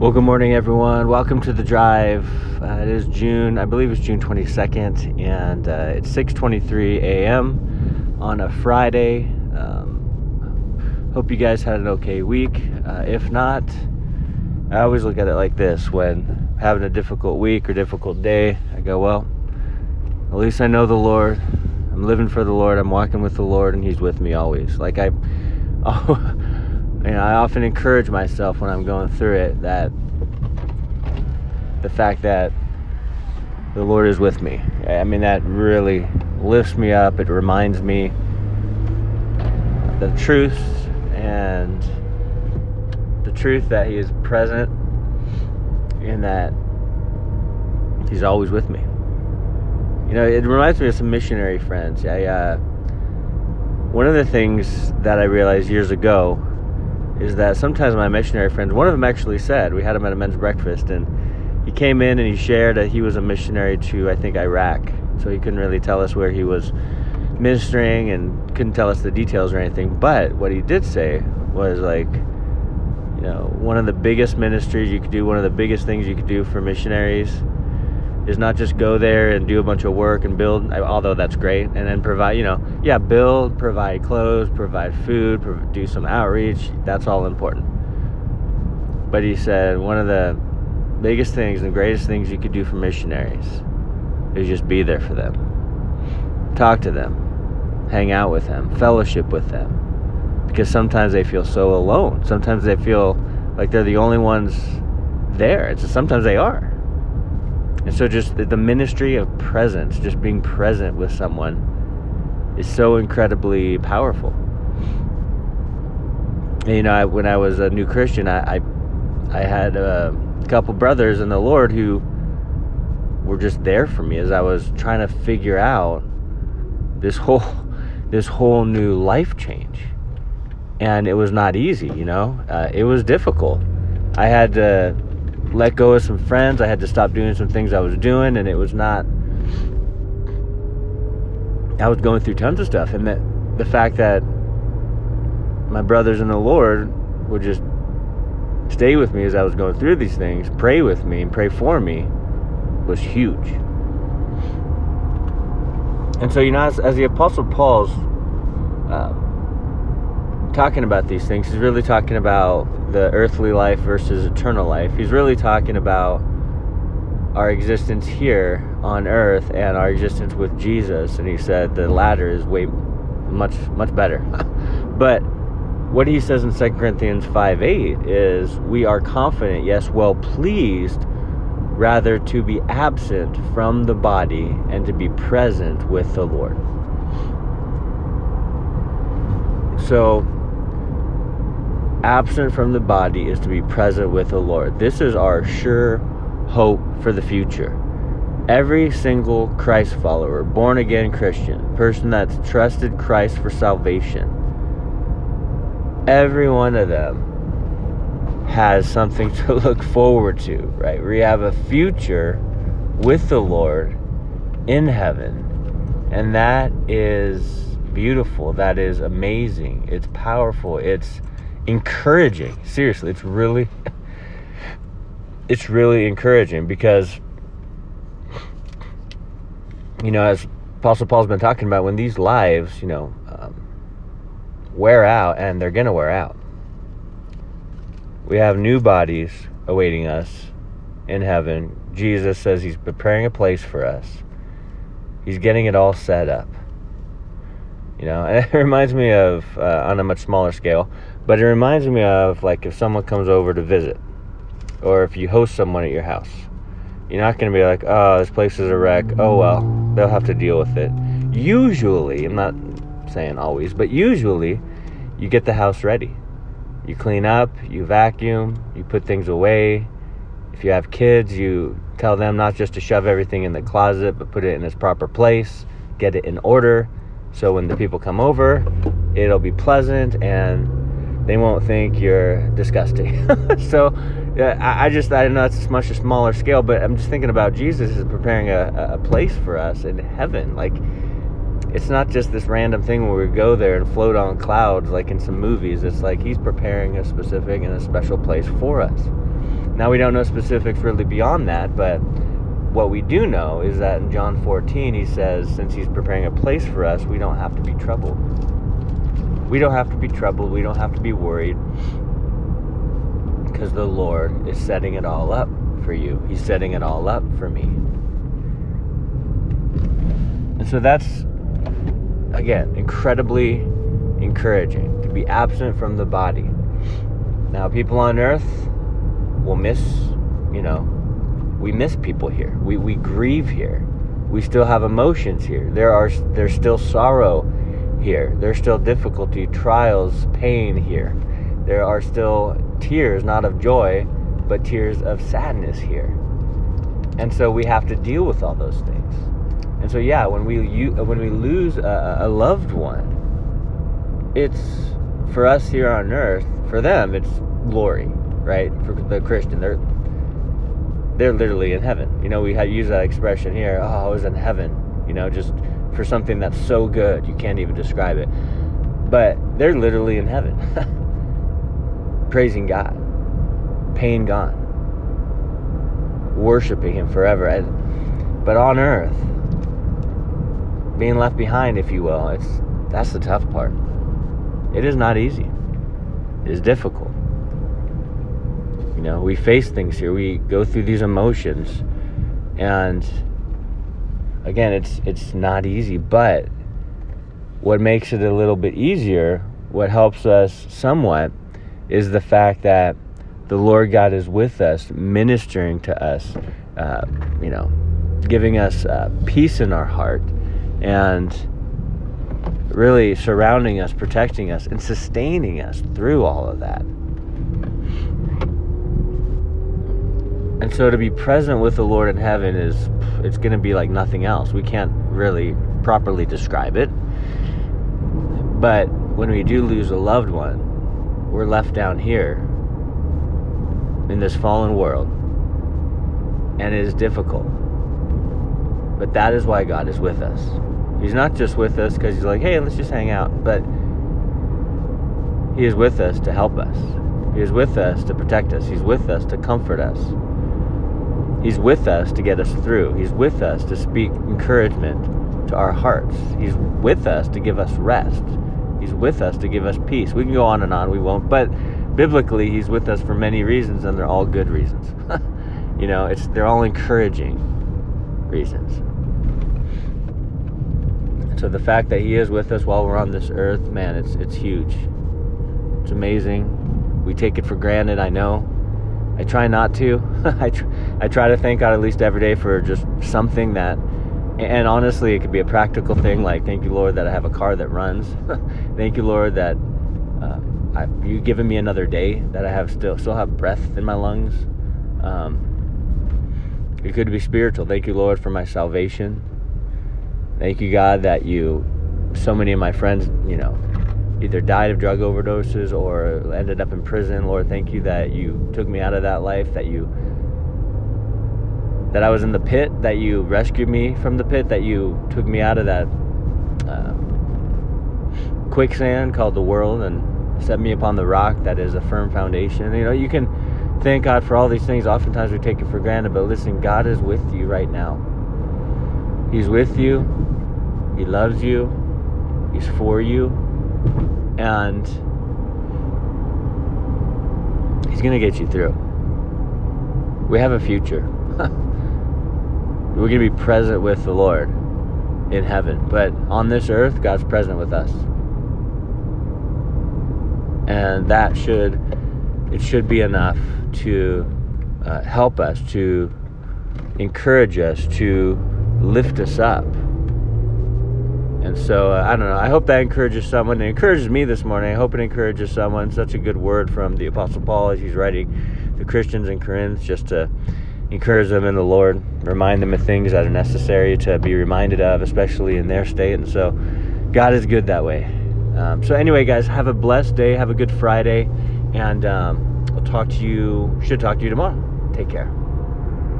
Well, good morning, everyone. Welcome to the drive. Uh, it is June, I believe it's June 22nd, and uh, it's 6:23 a.m. on a Friday. Um, hope you guys had an okay week. Uh, if not, I always look at it like this: when having a difficult week or difficult day, I go, "Well, at least I know the Lord. I'm living for the Lord. I'm walking with the Lord, and He's with me always." Like I. Oh, you know, I often encourage myself when I'm going through it that the fact that the Lord is with me. I mean, that really lifts me up. It reminds me the truth and the truth that He is present and that He's always with me. You know, it reminds me of some missionary friends. I, uh, one of the things that I realized years ago is that sometimes my missionary friends, one of them actually said, we had him at a men's breakfast, and he came in and he shared that he was a missionary to, I think, Iraq. So he couldn't really tell us where he was ministering and couldn't tell us the details or anything. But what he did say was like, you know, one of the biggest ministries you could do, one of the biggest things you could do for missionaries is not just go there and do a bunch of work and build, although that's great, and then provide, you know, yeah, build, provide clothes, provide food, do some outreach. That's all important. But he said one of the biggest things and greatest things you could do for missionaries is just be there for them, talk to them, hang out with them, fellowship with them. Because sometimes they feel so alone. Sometimes they feel like they're the only ones there. It's sometimes they are and so, just the ministry of presence, just being present with someone, is so incredibly powerful. And, you know, I, when I was a new Christian, I, I, I had a couple brothers in the Lord who were just there for me as I was trying to figure out this whole, this whole new life change. And it was not easy, you know. Uh, it was difficult. I had to let go of some friends. I had to stop doing some things I was doing, and it was not. I was going through tons of stuff, and that the fact that my brothers in the Lord would just stay with me as I was going through these things, pray with me, and pray for me was huge. And so, you know, as, as the Apostle Paul's uh, talking about these things, he's really talking about the earthly life versus eternal life. He's really talking about our existence here on earth and our existence with Jesus. And he said the latter is way much, much better. but what he says in 2 Corinthians 5 8 is, We are confident, yes, well pleased, rather to be absent from the body and to be present with the Lord. So, absent from the body is to be present with the Lord. This is our sure hope for the future. Every single Christ follower, born again Christian, person that's trusted Christ for salvation, every one of them has something to look forward to, right? We have a future with the Lord in heaven. And that is beautiful. That is amazing. It's powerful. It's encouraging. Seriously, it's really it's really encouraging because you know, as Apostle Paul's been talking about, when these lives, you know, um, wear out, and they're gonna wear out, we have new bodies awaiting us in heaven. Jesus says He's preparing a place for us. He's getting it all set up. You know, and it reminds me of uh, on a much smaller scale but it reminds me of like if someone comes over to visit, or if you host someone at your house. You're not going to be like, oh, this place is a wreck. Oh, well, they'll have to deal with it. Usually, I'm not saying always, but usually, you get the house ready. You clean up, you vacuum, you put things away. If you have kids, you tell them not just to shove everything in the closet, but put it in its proper place, get it in order. So when the people come over, it'll be pleasant and they won't think you're disgusting. so yeah, I, I, just I know it's much a smaller scale, but I'm just thinking about Jesus is preparing a, a place for us in heaven. Like it's not just this random thing where we go there and float on clouds like in some movies. It's like he's preparing a specific and a special place for us. Now we don't know specifics really beyond that, but what we do know is that in John 14 he says since he's preparing a place for us, we don't have to be troubled. We don't have to be troubled, we don't have to be worried because the Lord is setting it all up for you. He's setting it all up for me. And so that's again incredibly encouraging to be absent from the body. Now, people on earth will miss, you know, we miss people here. We, we grieve here. We still have emotions here. There are there's still sorrow here. There's still difficulty, trials, pain here. There are still tears, not of joy, but tears of sadness here. And so we have to deal with all those things. And so yeah, when we when we lose a, a loved one, it's for us here on earth. For them, it's glory, right? For the Christian, they're they're literally in heaven. You know, we use that expression here. Oh, I was in heaven. You know, just for something that's so good you can't even describe it. But they're literally in heaven, praising God, pain gone, worshiping Him forever. But on earth, being left behind, if you will, it's that's the tough part. It is not easy. It is difficult. You know, we face things here. We go through these emotions, and again, it's it's not easy. But what makes it a little bit easier, what helps us somewhat, is the fact that the Lord God is with us, ministering to us. Uh, you know, giving us uh, peace in our heart, and really surrounding us, protecting us, and sustaining us through all of that. And so to be present with the Lord in heaven is it's going to be like nothing else. We can't really properly describe it. But when we do lose a loved one, we're left down here in this fallen world. And it is difficult. But that is why God is with us. He's not just with us because he's like, hey, let's just hang out. But he is with us to help us. He is with us to protect us. He's with us to comfort us. He's with us to get us through. He's with us to speak encouragement to our hearts. He's with us to give us rest. He's with us to give us peace. We can go on and on, we won't. But biblically, he's with us for many reasons, and they're all good reasons. you know, it's they're all encouraging reasons. So the fact that He is with us while we're on this earth, man, it's it's huge. It's amazing. We take it for granted. I know. I try not to. I tr- I try to thank God at least every day for just something that. And honestly, it could be a practical thing like, thank you, Lord, that I have a car that runs. thank you, Lord, that uh, I, you've given me another day, that I have still still have breath in my lungs. Um, it could be spiritual. Thank you, Lord, for my salvation. Thank you, God, that you, so many of my friends, you know, either died of drug overdoses or ended up in prison. Lord, thank you that you took me out of that life, that you, that I was in the pit, that you rescued me from the pit, that you took me out of that uh, quicksand called the world and set me upon the rock that is a firm foundation. You know, you can thank God for all these things. Oftentimes we take it for granted, but listen, God is with you right now. He's with you. He loves you. He's for you. And He's going to get you through. We have a future. We're going to be present with the Lord in heaven. But on this earth, God's present with us. And that should, it should be enough to uh, help us, to encourage us, to lift us up. And so, uh, I don't know. I hope that encourages someone. It encourages me this morning. I hope it encourages someone. Such a good word from the Apostle Paul as he's writing the Christians in Corinth just to encourage them in the Lord, remind them of things that are necessary to be reminded of, especially in their state. And so, God is good that way. Um, so, anyway, guys, have a blessed day. Have a good Friday. And um, I'll talk to you, should talk to you tomorrow. Take care.